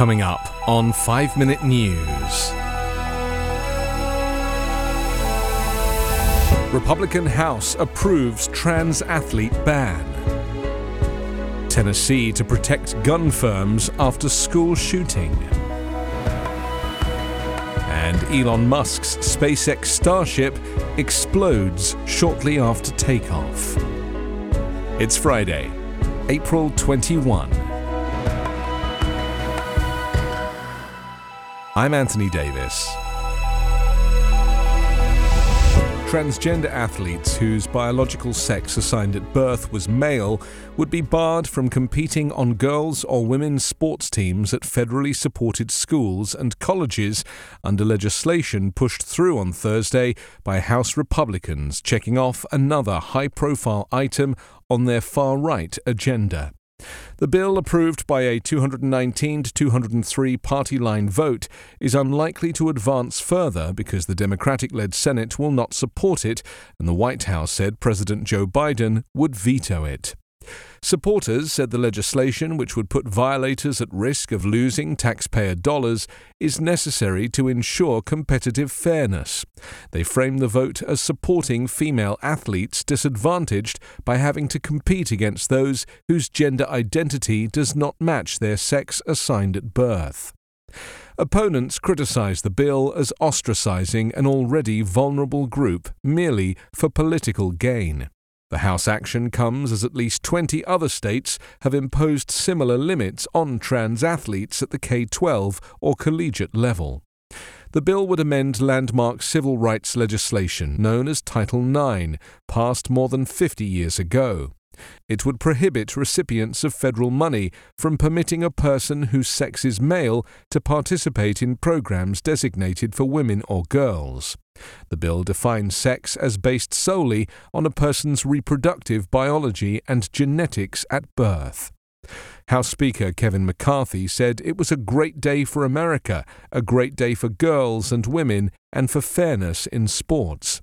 Coming up on 5 Minute News. Republican House approves trans athlete ban. Tennessee to protect gun firms after school shooting. And Elon Musk's SpaceX Starship explodes shortly after takeoff. It's Friday, April 21. I'm Anthony Davis. Transgender athletes whose biological sex assigned at birth was male would be barred from competing on girls' or women's sports teams at federally supported schools and colleges under legislation pushed through on Thursday by House Republicans, checking off another high profile item on their far right agenda. The bill, approved by a 219 to 203 party line vote, is unlikely to advance further because the Democratic led Senate will not support it, and the White House said President Joe Biden would veto it. Supporters said the legislation, which would put violators at risk of losing taxpayer dollars, is necessary to ensure competitive fairness. They framed the vote as supporting female athletes disadvantaged by having to compete against those whose gender identity does not match their sex assigned at birth. Opponents criticise the bill as ostracizing an already vulnerable group merely for political gain. The House action comes as at least 20 other states have imposed similar limits on trans athletes at the K 12 or collegiate level. The bill would amend landmark civil rights legislation known as Title IX, passed more than 50 years ago. It would prohibit recipients of federal money from permitting a person whose sex is male to participate in programs designated for women or girls. The bill defines sex as based solely on a person's reproductive biology and genetics at birth. House Speaker Kevin McCarthy said it was a great day for America, a great day for girls and women, and for fairness in sports.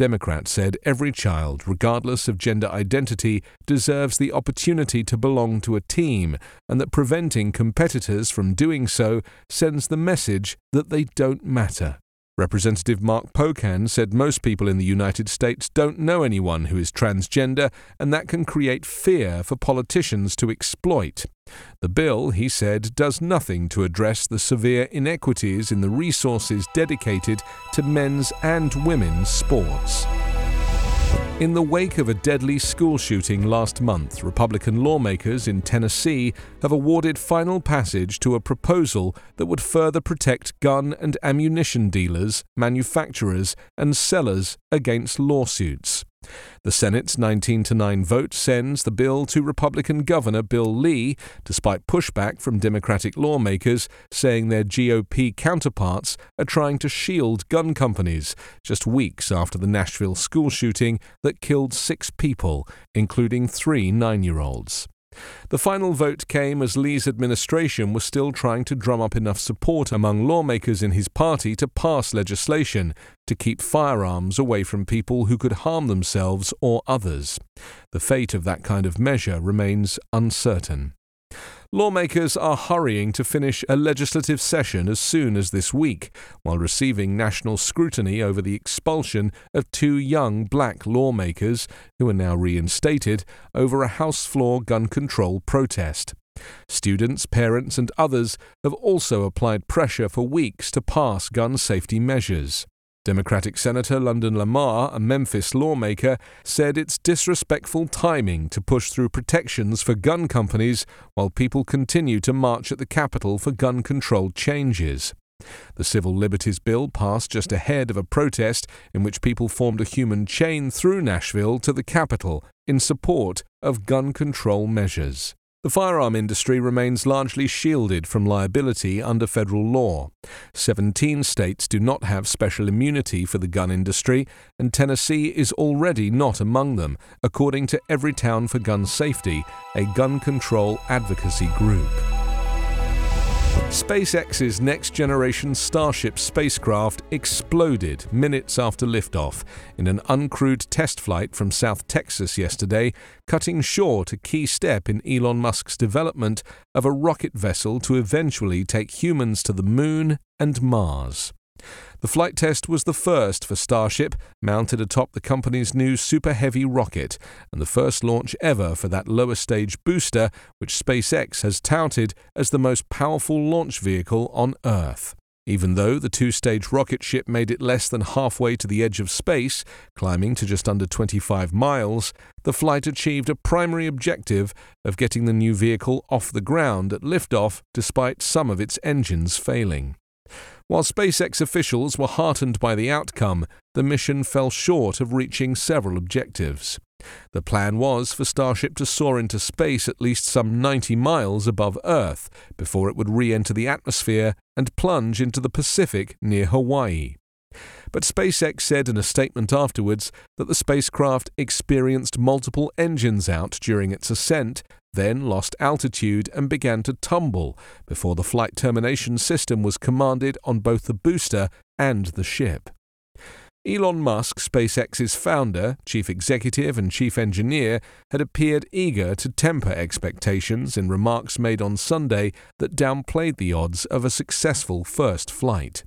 Democrats said every child, regardless of gender identity, deserves the opportunity to belong to a team, and that preventing competitors from doing so sends the message that they don't matter. Representative Mark Pocan said most people in the United States don't know anyone who is transgender, and that can create fear for politicians to exploit. The bill, he said, does nothing to address the severe inequities in the resources dedicated to men's and women's sports. In the wake of a deadly school shooting last month, Republican lawmakers in Tennessee have awarded final passage to a proposal that would further protect gun and ammunition dealers, manufacturers, and sellers against lawsuits. The Senate's 19 to 9 vote sends the bill to Republican Governor Bill Lee, despite pushback from Democratic lawmakers saying their GOP counterparts are trying to shield gun companies, just weeks after the Nashville school shooting that killed six people, including three nine year olds. The final vote came as Lee's administration was still trying to drum up enough support among lawmakers in his party to pass legislation to keep firearms away from people who could harm themselves or others. The fate of that kind of measure remains uncertain. Lawmakers are hurrying to finish a legislative session as soon as this week, while receiving national scrutiny over the expulsion of two young black lawmakers, who are now reinstated, over a House floor gun control protest. Students, parents, and others have also applied pressure for weeks to pass gun safety measures. Democratic Senator London Lamar, a Memphis lawmaker, said it's disrespectful timing to push through protections for gun companies while people continue to march at the Capitol for gun control changes. The Civil Liberties Bill passed just ahead of a protest in which people formed a human chain through Nashville to the Capitol in support of gun control measures. The firearm industry remains largely shielded from liability under federal law. Seventeen states do not have special immunity for the gun industry, and Tennessee is already not among them, according to Everytown for Gun Safety, a gun control advocacy group. SpaceX's next generation Starship spacecraft exploded minutes after liftoff in an uncrewed test flight from South Texas yesterday, cutting short a key step in Elon Musk's development of a rocket vessel to eventually take humans to the Moon and Mars. The flight test was the first for Starship, mounted atop the company's new Super Heavy rocket, and the first launch ever for that lower stage booster, which SpaceX has touted as the most powerful launch vehicle on Earth. Even though the two stage rocket ship made it less than halfway to the edge of space, climbing to just under 25 miles, the flight achieved a primary objective of getting the new vehicle off the ground at liftoff despite some of its engines failing. While SpaceX officials were heartened by the outcome, the mission fell short of reaching several objectives. The plan was for Starship to soar into space at least some 90 miles above Earth before it would re enter the atmosphere and plunge into the Pacific near Hawaii. But SpaceX said in a statement afterwards that the spacecraft experienced multiple engines out during its ascent then lost altitude and began to tumble before the flight termination system was commanded on both the booster and the ship. Elon Musk, SpaceX's founder, chief executive, and chief engineer, had appeared eager to temper expectations in remarks made on Sunday that downplayed the odds of a successful first flight.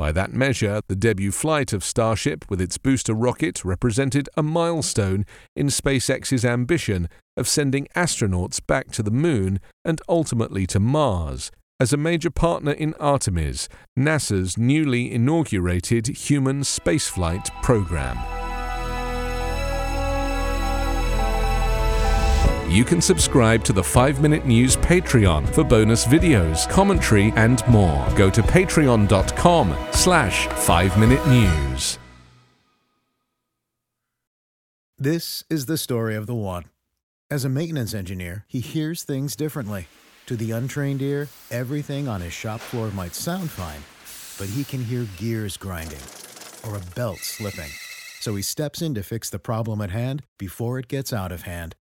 By that measure, the debut flight of Starship with its booster rocket represented a milestone in SpaceX's ambition of sending astronauts back to the Moon and ultimately to Mars, as a major partner in Artemis, NASA's newly inaugurated human spaceflight program. You can subscribe to the 5 Minute News Patreon for bonus videos, commentary, and more. Go to patreon.com slash 5 Minute News. This is the story of the one. As a maintenance engineer, he hears things differently. To the untrained ear, everything on his shop floor might sound fine, but he can hear gears grinding or a belt slipping. So he steps in to fix the problem at hand before it gets out of hand